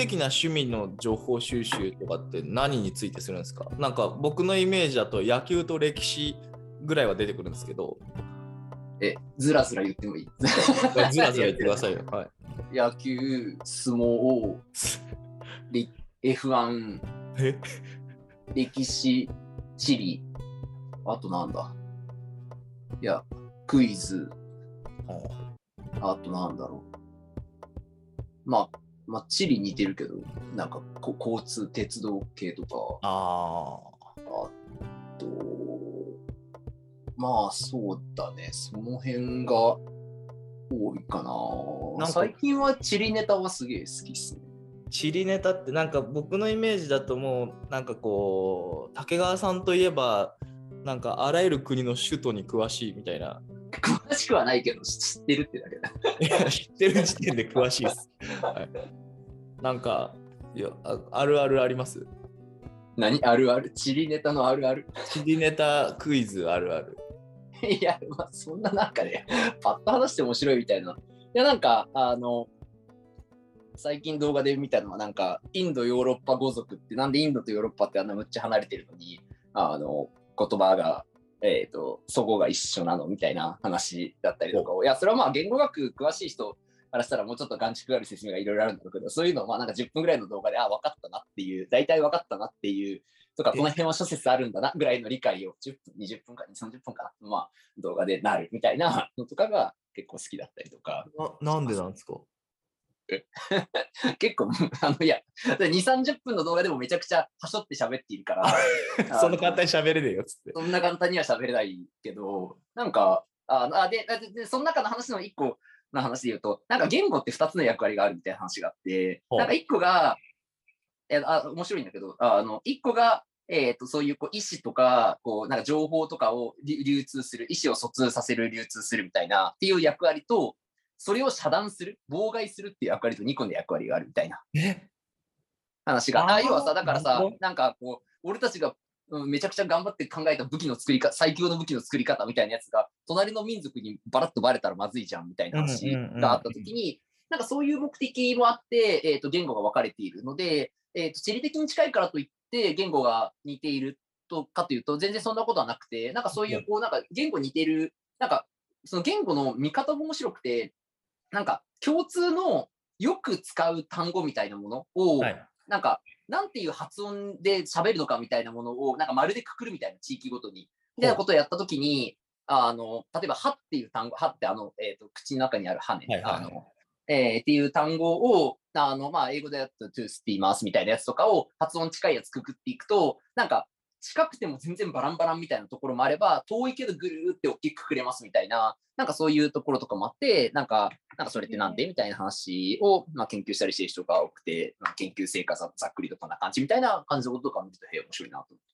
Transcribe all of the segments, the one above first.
的な趣味の情報収集とかって何についてするんですか？なんか僕のイメージだと野球と歴史ぐらいは出てくるんですけど、え、ずらずら言ってもいい？ずらずら言ってくださいよ。はい。野球、相撲、れ F1、え？歴史、地理、あとなんだ？いや、クイズ、あとなんだろう。まあ、まあ、地理似てるけど、なんかこ交通、鉄道系とか、ああと、まあそうだね、その辺が多いかな。なんか最近は地理ネタはすげえ好きっすね。あ。地理ネタってなんか僕のイメージだともうなんかこう竹川さんといえばなんかあらゆる国の首都に詳しいみたいな。詳しくはないけど、知ってるってだけだ。いや知ってる時点で詳しいです。はい、なんかいやああるあるあります？何？あるある？地理ネタのあるある？地理ネタクイズあるある。いや、まあ、そんななんかね、パッと話して面白いみたいな。いや、なんか、あの、最近動画で見たのは、なんか、インド、ヨーロッパ語族って、なんでインドとヨーロッパってあんなむっちゃ離れてるのに、あの、言葉が、えっ、と、祖語が一緒なのみたいな話だったりとかを、いや、それはまあ、言語学詳しい人からしたらもうちょっと眼蓄がある説明がいろいろあるんだろうけど、そういうのをまあ、なんか10分ぐらいの動画で、あ、分かったなっていう、大体分かったなっていう、とか、この辺は諸説あるんだなぐらいの理解を10分、20分か2、30分かな、まあ、動画でなるみたいなのとかが結構好きだったりとか、ななんでなんですか？結構、あの、いや、2、30分の動画でもめちゃくちゃはしょって喋っているから、そんな簡単に喋れねえよっつって。そんな簡単には喋れないけど、なんか、ああででで、その中の話の1個の話で言うと、なんか言語って2つの役割があるみたいな話があって、なんか1個が、えあ面白いんだけど、あの1個が、えー、とそういうこう意思とかこうなんか情報とかを流流通する、意思を疎通させる、流通するみたいなっていう役割と、それを遮断する、妨害するっていう役割と2個の役割があるみたいなえ？話が。あ要はさ、だからさなんかこう、俺たちが、うんめちゃくちゃ頑張って考えた武器の作り方、最強の武器の作り方みたいなやつが、隣の民族にバラッとバレたらまずいじゃんみたいな話があったときに、なんかそういう目的もあって、えー、と言語が分かれているので、えー、と地理的に近いからといって言語が似ているとかというと、全然そんなことはなくて、なんかそういうこう、なんか言語似てる、なんかその言語の見方も面白くて、なんか共通のよく使う単語みたいなものを、はい。なんか、なんていう発音で喋るのかみたいなものを、なんかまるでくくるみたいな地域ごとに、みたいなことをやったときに、あの、例えば、はっていう単語、はってあの、えっ、と、口の中にある歯ね、はいはいあの、えーっていう単語を、あの、まあ、英語でやったら to って言いますみたいなやつとかを発音近いやつくくっていくと、なんか、近くても全然バランバランみたいなところもあれば、遠いけどぐるーって大きくくくれますみたいな、なんかそういうところとかもあって、なんか、なんかそれってなんで？みたいな話を、まあ、研究したりしてる人が多くて、まあ、研究成果ざざっくりとこんな感じみたいな感じのこととか見てて、へえ面白いなと思って。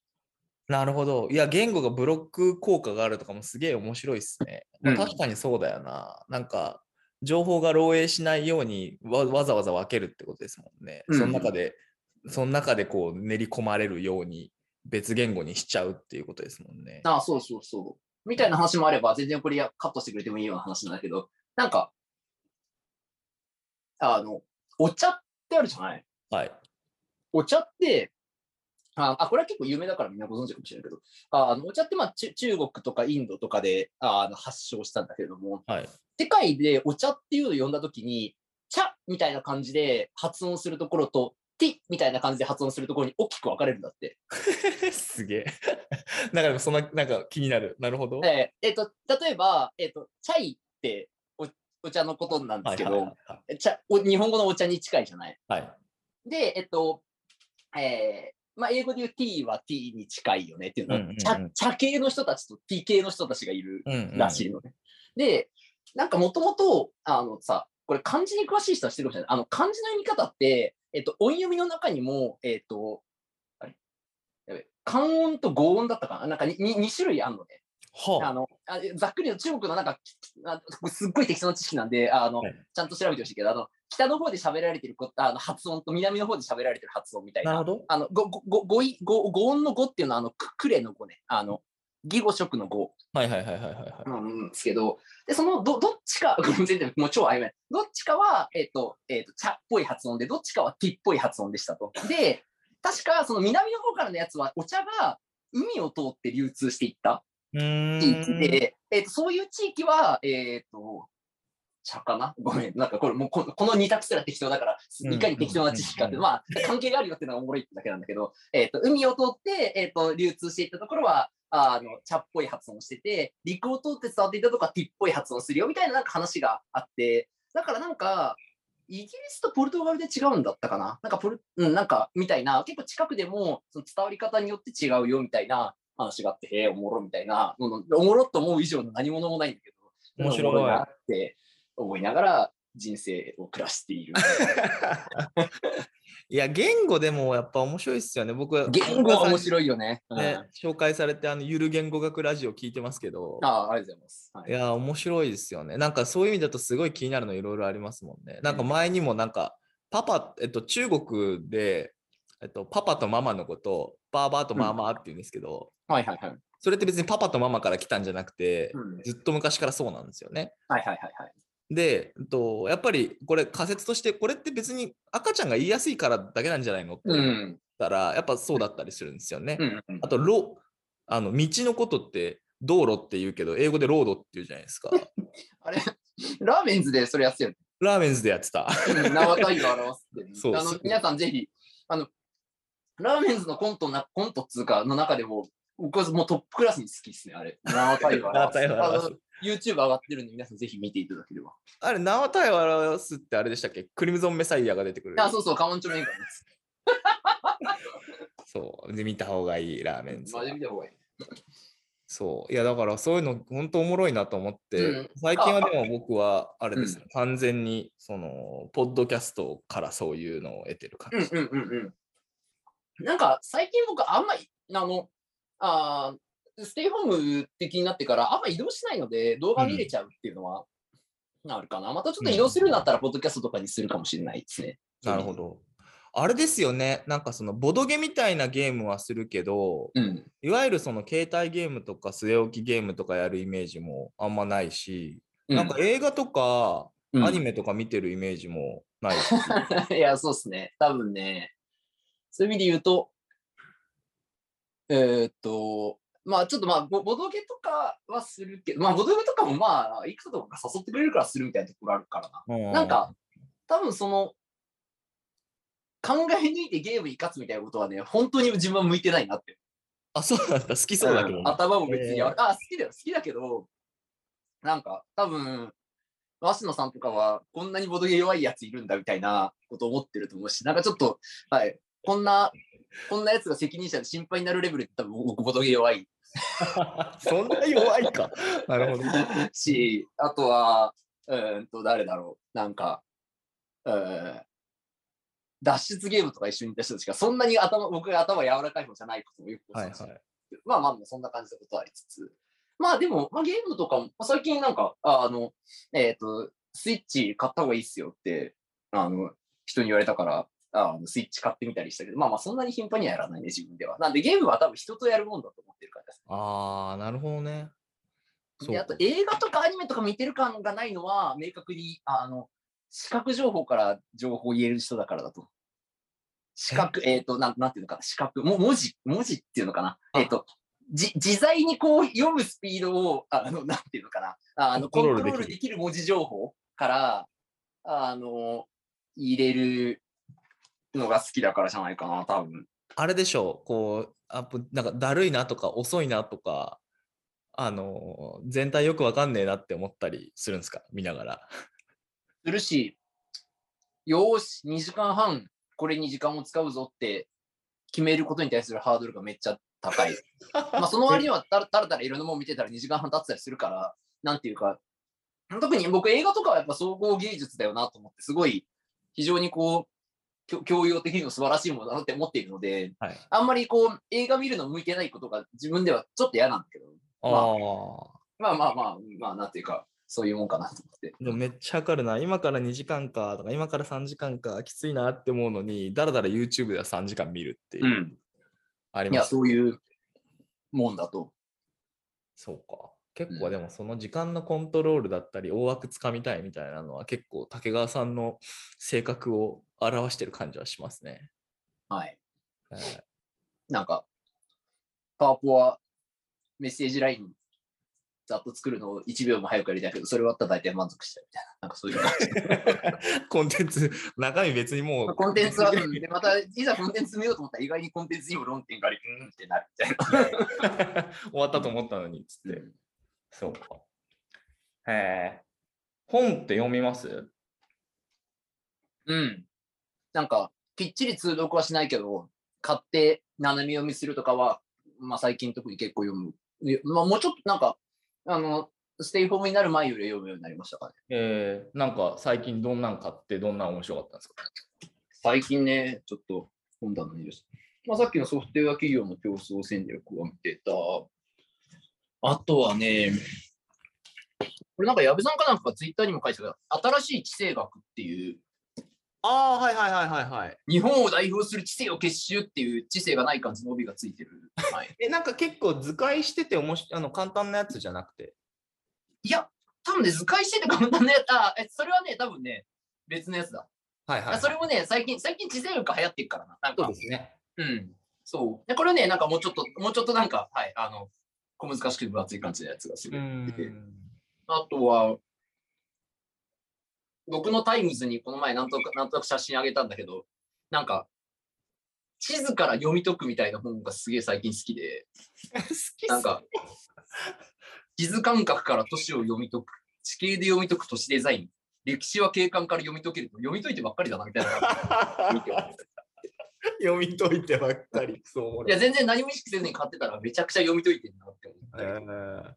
なるほど。いや、言語がブロック効果があるとかもすげえ面白いっすね。まあうん確かにそうだよな。なんか、情報が漏洩しないようにわわざわざ分けるってことですもんね。うんその中で、その中でこう練り込まれるように別言語にしちゃうっていうことですもんね。ああ、そうそうそう。みたいな話もあれば、全然これやカットしてくれてもいいような話なんだけど、なんか、あの、お茶ってあるじゃない？はい。お茶って、ああ、これは結構有名だからみんなご存知かもしれないけど、ああのお茶ってまあ中中国とかインドとかでああの発祥したんだけれども、はい。世界でお茶っていうのを呼んだときに、茶みたいな感じで発音するところと、ティみたいな感じで発音するところに大きく分かれるんだって。すげえ。なんかでもそんな、なんか気になる。なるほど。えーえっと、例えば、えっと、チャイっておお茶のことなんですけど、はいはい茶お日本語のお茶に近いじゃない？はい。はい。で、えっと、えーまあ、英語で言う T は T に近いよねっていうのは、うんうんうん茶茶系の人たちと T 系の人たちがいるうんうんらしいのね。で、なんかもともと、あのさ、これ漢字に詳しい人は知ってるかもしれない。あの漢字の読み方って、えっと、音読みの中にも、えっと、あれ？やべ漢音と語音だったかな？なんか 2, 2種類あるのね。あはあ。のあざっくりの中国のなんか、あすっごい適当な知識なんで、あの、はいちゃんと調べてほしいけど、あの、北の方で喋られてるこあの発音と南の方で喋られてる発音みたいな。なるほど。あの、ご、ご、ご、音の語っていうのは、あの、く、くれの語ね。あの、義語色の語はいはいはいはいはいはい。なんですけど、で、そのどどっちか、ごめん全然もう超曖昧。どっちかは、えっ、と、えっ、と、茶っぽい発音で、どっちかはティっぽい発音でしたと。で、確かその南の方からのやつは、お茶が海を通って流通していったうーん地域で、えっ、と、そういう地域は、えっ、と、茶かな？ごめん。なんかこれもうこのこの二択すら適当だから、うんいかに適当な知識かって、うんまあ、関係があるよっていうのがおもろいってだけなんだけど、えっ、と、海を通って、えっ、と、流通していったところは、あの、茶っぽい発音をしてて、陸を通って伝わっていったところはティっぽい発音をするよみたいななんか話があって、だからなんか、イギリスとポルトガルで違うんだったかな？なんかポル、うん、なんか、みたいな、結構近くでも、その伝わり方によって違うよみたいな話があって、へえ、おもろみたいな、おもろっと思う以上の何者もないんだけど、面白いなって思いながら人生を暮らしている。いや、言語でもやっぱ面白いっすよね。僕は言語は面白いよね。うんね、紹介されて、あの、ゆる言語学ラジオ聞いてますけど、ああ、ありがとうございます。はいいや、面白いですよね。なんかそういう意味だとすごい気になるのいろいろありますもんね。なんか前にもなんか、パパ、えっと、中国で、えっと、パパとママのこと、バーバーとママって言うんですけど、はいはいはい。それって別にパパとママから来たんじゃなくて、うんずっと昔からそうなんですよね。はいはいはいはい。で、えっと、やっぱりこれ仮説として、これって別に赤ちゃんが言いやすいからだけなんじゃないのって思っうん。たら、やっぱそうだったりするんですよね。あと、ロあの道のことって道路って言うけど、英語でロードって言うじゃないですか。あれ、ラーメンズでそれやってたよね。ラーメンズでやってた。うん名は体を表すってね。そうあの皆さんぜひ、あの、ラーメンズのコントな、コントっつうか、の中でも、僕はもうトップクラスに好きですね、あれ。名は体を表す。YouTube 上がってるんで、皆さんぜひ見ていただければ。あれ、名は体を表すってあれでしたっけ？クリムゾンメサイヤが出てくる。あ、そうそう、カモンチョメンガンです。そう。で、見た方がいい、ラーメン。マジ見た方がいい。そう。いや、だからそういうの、本当おもろいなと思って、うん最近はでも僕は、あれですうね、完全に、その、ポッドキャストからそういうのを得てる感じ。うんうんうんうん。なんか、最近僕、あんまり、あの、あーステイホーム的になってから、あんま移動しないので、動画見れちゃうっていうのは、あるかな。またちょっと移動するんだったら、ポッドキャストとかにするかもしれないですね。なるほ。ど。あれですよね、なんかその、ボドゲみたいなゲームはするけど、うん。いわゆるその携帯ゲームとか据え置きゲームとかやるイメージもあんまないし、なんか映画とかうんアニメとか見てるイメージもないし、いや、そうですね。多分ね、そういう意味で言うと、えーっと、まあちょっとまあボ、ボドゲとかはするけど、まあボドゲとかもまあ、いくつとかが誘ってくれるからするみたいなところあるからな。うなんか、多分その、考え抜いてゲームに勝つみたいなことはね、本当に自分は向いてないなって。あ、そうなんだ、好きそうだけどね、ん。頭も別に、えー。あ、好きだよ、好きだけど、なんか、多分、鷲野さんとかは、こんなにボドゲ弱いやついるんだみたいなこと思ってると思うし、なんかちょっと、はい、こんな、こんなやつが責任者で心配になるレベルで多分僕ボドゲ弱い そんな弱いか。なるほど。し、あとは、うーんと、誰だろう、なんか、うーん脱出ゲームとか一緒にいた人たちが、そんなに頭、僕が頭柔らかい方じゃないこともよくはいはい。まあまあ、そんな感じのことはありつつ。まあでも、まあ、ゲームとかも、まあ最近なんか、ああの、えっ、と、スイッチ買った方がいいっすよって、あの、人に言われたから、あのスイッチ買ってみたりしたけど、まあまあ、そんなに頻繁にはやらないね、自分では。なんで、ゲームは多分人とやるもんだと思ってるからです。あー、なるほどね。そうで、あと映画とかアニメとか見てる感がないのは、明確に、あの、視覚情報から情報を言える人だからだと。視覚、え？っ、と、なん、なんていうのかな、視覚、も文字、文字っていうのかな。あえっ、と、じ自在にこう読むスピードを、あの、なんていうのかな、あの、ココントロールできる文字情報から、あの、入れるのが好きだからじゃないかな、多分。あれでしょう、こう、アップ、なんかだるいなとか遅いなとか、あのー全体よくわかんねえなって思ったりするんですか？見ながら。するし、よーし、2時間半、これに時間を使うぞって決めることに対するハードルがめっちゃ高い。まあ、その割にはたらたらたらいろんなもの見てたら2時間半経ってたりするから、なんていうか、特に僕映画とかはやっぱ総合芸術だよなと思って、すごい非常にこう、教教養的にも素晴らしいものだなって思っているので、はい。あんまりこう、映画見るの向いてないことが自分ではちょっと嫌なんだけど、あまああ。まあまあまあ、まあなんていうか、そういうもんかなと思って。でもめっちゃわかるな。今から2時間かとか、今から3時間か、きついなって思うのに、だらだら YouTube では3時間見るっていうう、ん。いや、あります。そういうもんだとそうか。結構でもその時間のコントロールだったり、大枠つかみたいみたいなのは結構竹川さんの性格を表してる感じはしますね。はい。はいなんか、パワポはメッセージラインざっと作るのを1秒も早くやりたいけど、それ終わったら大体満足したみたいな。なんかそういう感じ。コンテンツ、中身別にもう。コンテンツは、うんでまたいざコンテンツ見ようと思ったら意外にコンテンツにも論点があり、うんってなるみたいな。終わったと思ったのに、つって。うんそうか。へえ。本って読みます？うん。なんか、きっちり通読はしないけど、買って斜め読みするとかは、まあ最近特に結構読む。いまあもうちょっとなんか、あの、ステイホームになる前より読むようになりましたかね。えー、なんか最近どんなん買ってどんなん面白かったんですか？最近ね、ちょっと本棚にです。まあさっきのソフトウェア企業の競争戦略を見てた。あとはね、これなんか矢部さんかなんかがツイッターにも書いてたけど、新しい地政学っていうああ、はいはいはいはいはい。日本を代表する知性を結集っていう知性がない感じの帯がついてる。はい、え、なんか結構図解してておもしあの簡単なやつじゃなくて？いや、多分ね、図解してて簡単なやつ、あ、えそれはね、多分ね、別のやつだ。はいはい、あそれもね、最近、最近知性力流行ってるからな。なんかそうで、すね。うん。そう。で、これね、なんかもうちょっと、もうちょっとなんか、はい、あの、小難しく分厚い感じのやつがすうる。ん。あとは、僕のタイムズにこの前なんとか、なんとなく写真あげたんだけど、なんか、地図から読み解くみたいな本がすげえ最近好きで、なんか、地図感覚から都市を読み解く、地形で読み解く都市デザイン、歴史は景観から読み解けると、読み解いてばっかりだなみたいな。読み解いてばっかり。そういや、全然何も意識せずに買ってたらめちゃくちゃ読み解いてるなって思ったえり。ー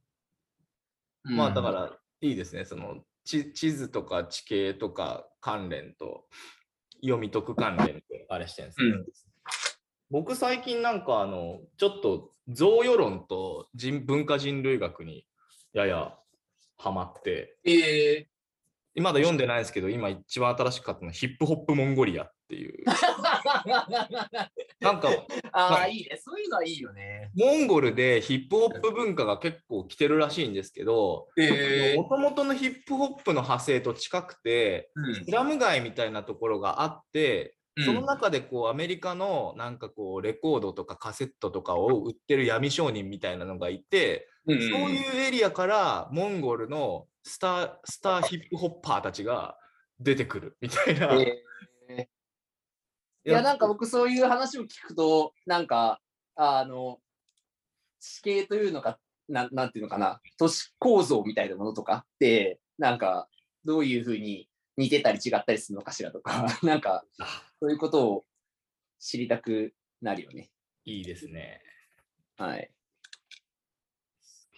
うんまあだか、らいいですね。その地地図とか地形とか関連と読み解く関連であれしてるんですね。うん僕最近なんかあのちょっと贈与論と人文化人類学にややハマってえまだ読んでないんですけど今一番新しく買ったのはヒップホップモンゴリアっていう。ー、なんかああ、まあいいね。そういうのはいいよね。モンゴルでヒップホップ文化が結構来てるらしいんですけどえもともとのヒップホップの派生と近くてスラム街みたいなところがあって、その中でこうアメリカのなんかこうレコードとかカセットとかを売ってる闇商人みたいなのがいて、うん。そういうエリアからモンゴルのスタースターヒップホッパーたちが出てくるみたいな。えーいや、なんか僕そういう話を聞くと、なんか、あの、地形というのか、なんなんていうのかな、都市構造みたいなものとかって、なんか、どういうふうに似てたり違ったりするのかしらとか、なんか、あそういうことを知りたくなるよね。いいですね。はい。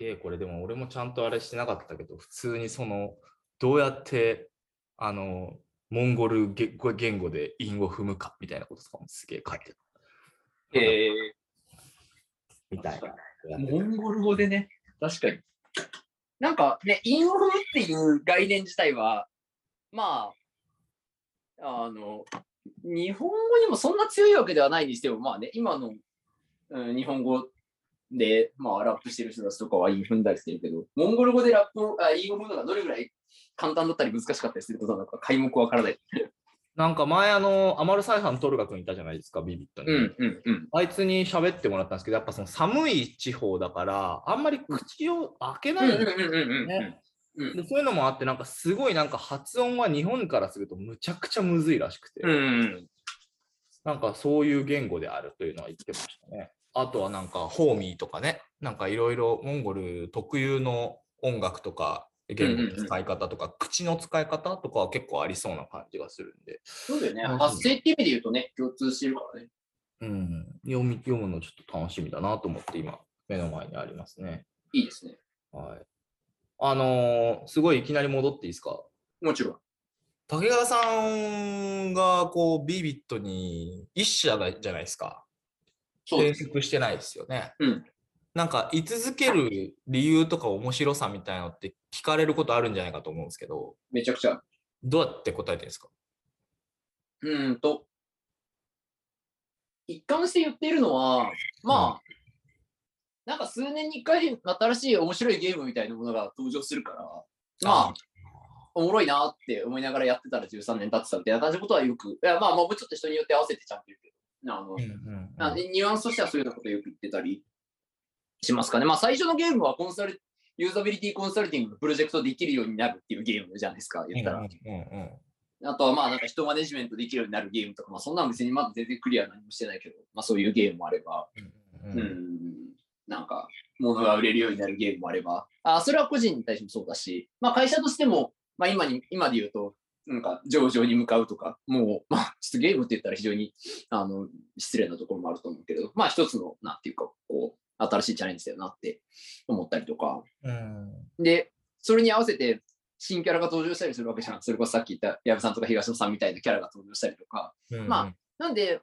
すげえこれでも俺もちゃんとあれしてなかったけど普通にそのどうやってあのモンゴル言言語で韻を踏むかみたいなこととかもすげえ書いてる。えみたいな。ー、モンゴル語でね、確かに。なんかね、韻を踏むっていう概念自体は、まあ、あの、日本語にもそんな強いわけではないにしても、まあね、今の、うん、日本語で、まあ、ラップしてる人たちとかは韻踏んだりしてるけど、モンゴル語でラップを、あ韻を踏むのがどれぐらい簡単だったり難しかったりすることなのか、皆目わからない。なんか前あのアマルサイハントルガ君いたじゃないですかビビットに。うん、うん、うん。あいつに喋ってもらったんですけどやっぱその寒い地方だからあんまり口を開けないんですよそういうのもあってなんかすごいなんか発音は日本からするとむちゃくちゃむずいらしくて、うんうんなんかそういう言語であるというのは言ってましたね。あとはなんかホーミーとかね、なんかいろいろモンゴル特有の音楽とか言語の使い方とか、口の使い方とかは結構ありそうな感じがするんで、そうだよね。うん発声って意味で言うとね、共通してるからね。うん、読み読むのちょっと楽しみだなと思って今目の前にありますね。いいですね。はい。あのーすごいいきなり戻っていいですか？もちろん。竹川さんがこうビビットに一社じゃないですか。転職してないですよね。うん。なんか居続ける理由とか面白さみたいなのって聞かれることあるんじゃないかと思うんですけど、めちゃくちゃ。どうやって答えてるんですか？うーんと、一貫して言っているのは、まあ、なんか数年に一回新しい面白いゲームみたいなものが登場するから、まあ、おもろいなって思いながらやってたら13年経ってたみたいな感じのことはよく、いやまあ、もうちょっと人によって合わせてちゃんと言うけど、あの、うんうんあニュアンスとしてはそういうようなことをよく言ってたりしますかね。まあ、最初のゲームはコンサル、ユーザビリティコンサルティングのプロジェクトできるようになるっていうゲームじゃないですか、言ったら。うんうんあとはまあなんか人マネジメントできるようになるゲームとか、まあそんなの別にまだ全然クリアは何もしてないけど、まあそういうゲームもあれば、うんう、うん。ん。なんか物が売れるようになるゲームもあれば、あそれは個人に対してもそうだし、まあ会社としても、まあ今に、今で言うと、なんか上場に向かうとか、もう、まあちょっとゲームって言ったら非常にあの失礼なところもあると思うけど、まあ一つの、なんていうか、こう、新しいチャレンジだよなって思ったりとか、うんで、それに合わせて新キャラが登場したりするわけじゃん。それこそさっき言った矢部さんとか東野さんみたいなキャラが登場したりとか。うんまあなんで、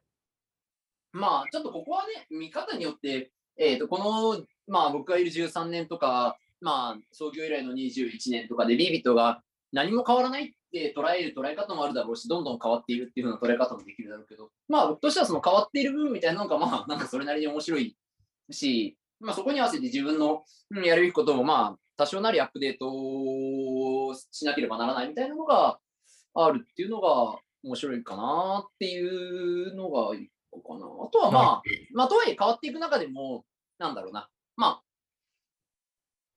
まあ、ちょっとここはね、見方によって、えっ、と、この、まあ、僕がいる13年とか、まあ、創業以来の21年とかで、ビビットが何も変わらないって捉える捉え方もあるだろうし、どんどん変わっているっていう風な捉え方もできるだろうけど、まあ、僕としてはその変わっている部分みたいなのが、まあ、なんかそれなりに面白いし、まあ、そこに合わせて自分のやるべきことも、まあ、多少なりアップデートしなければならないみたいなのがあるっていうのが面白いかなっていうのが一個かな。あとはまあ、まあ、とはいえ変わっていく中でも、なんだろうな、まあ、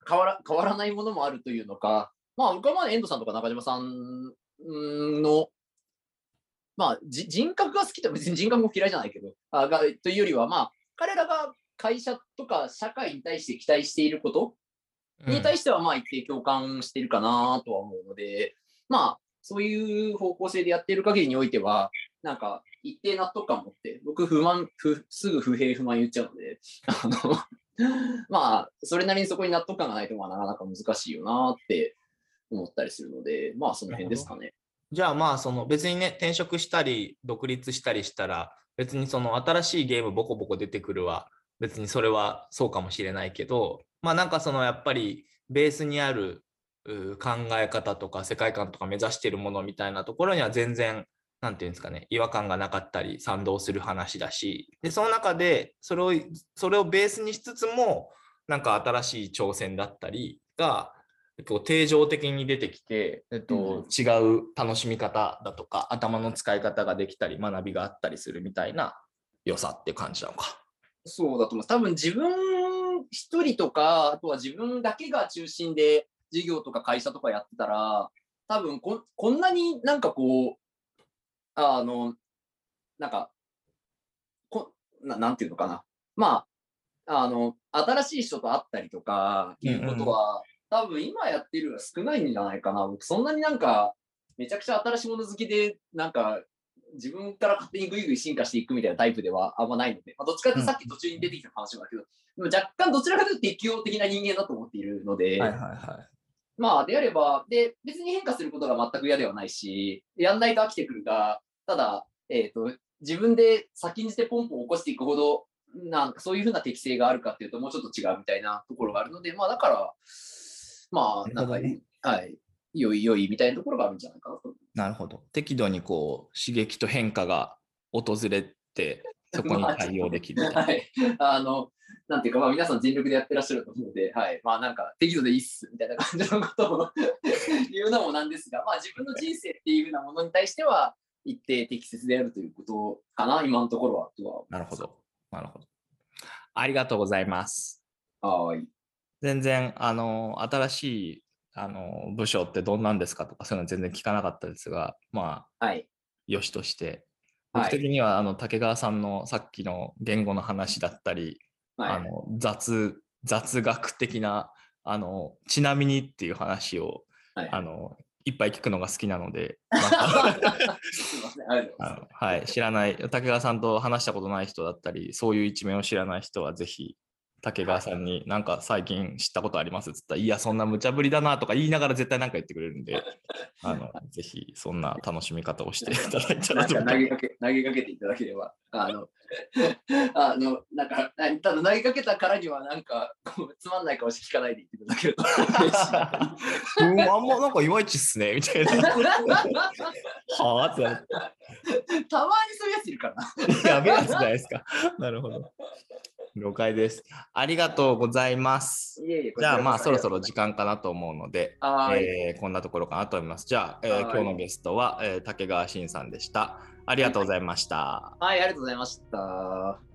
変わら変わらないものもあるというのか、まあ、僕はまあ遠藤さんとか中島さんの、まあ、じ人格が好きと別に 人格も嫌いじゃないけど、あがというよりは、まあ、彼らが会社とか社会に対して期待していることに対しては、まあ、一定共感しているかなとは思うので、まあ、そういう方向性でやっている限りにおいては、なんか、一定納得感を持って、僕、不満、不すぐ不平不満言っちゃうので、あの、まあ、それなりにそこに納得感がないと、まあ、なかなか難しいよなって思ったりするので、まあ、その辺ですかね。じゃあまあその別にね転職したり独立したりしたら別にその新しいゲームボコボコ出てくるは別にそれはそうかもしれないけどまあなんかそのやっぱりベースにある考え方とか世界観とか目指してるものみたいなところには全然なんていうんですかね違和感がなかったり賛同する話だしでその中でそれをそれをベースにしつつもなんか新しい挑戦だったりがこう定常的に出てきて、えっと違う楽しみ方だとか頭の使い方ができたり学びがあったりするみたいな良さって感じなのか。そうだと思います。多分自分一人とか、あとは自分だけが中心で事業とか会社とかやってたら、多分ここんなになんかこう、あの、なんか、こななんていうのかな。まあ、あの、新しい人と会ったりとか、いうことは、多分今やってるのは少ないんじゃないかな。僕、そんなになんか、めちゃくちゃ新しいもの好きで、なんか、自分から勝手にぐいぐい進化していくみたいなタイプではあんまないので、まあ、どっちかっていうとさっき途中に出てきた話もだけど、でも若干どちらかというと適応的な人間だと思っているので、はいはいはまあであれば、で、別に変化することが全く嫌ではないし、やんないと飽きてくるが、ただ、えっ、と、自分で先にしてポンポン起こしていくほど、なんかそういうふうな適性があるかっていうと、もうちょっと違うみたいなところがあるので、まあだから、まあ、なんか、ねはい、良い良いみたいなところがあるんじゃないかなと。い。なるほど。適度にこう刺激と変化が訪れて そこに対応できる。はい。あの、なんていうか、まあ皆さん全力でやってらっしゃると思うので、はい。まあなんか、適度でいいっす、みたいな感じのことを言うのもなんですが、まあ自分の人生っていうふうなものに対しては、一定適切であるということかな、今のところは。とはなるほど。なるほど。ありがとうございます。はい。全然、あの、新しいあの部署ってどんなんですか？とかそういうの全然聞かなかったですが、まあ、はい。よしとして、はい。僕的にはあの竹川さんのさっきの言語の話だったり、はい。あの雑雑学的なあのちなみにっていう話を、はい。あのいっぱい聞くのが好きなので、はい、知らない竹川さんと話したことない人だったりそういう一面を知らない人はぜひ竹川さんになんか最近知ったことあります？っつったら、いや、そんな無茶ぶりだなとか言いながら絶対なんか言ってくれるんで、あのぜひそんな楽しみ方をしていただいたらと投げかけ、投げかけていただければ、あの、あの、なんか、あただ投げかけたからには、なんか、つまんない顔して聞かないで言っていただけると。うん、あんまなんかいまいちっすね、みたいな。はあってなってたまにそういうやついるからな。やべえやつじゃないですか。なるほど。了解です。ありがとうございます。いえいえ、じゃあまあそろそろ時間。間かなと思うので。えーこんなところかなと思います。じゃあ、えーはい今日のゲストは、えー竹川慎さんでした。ありがとうございました。はい、ありがとうございました。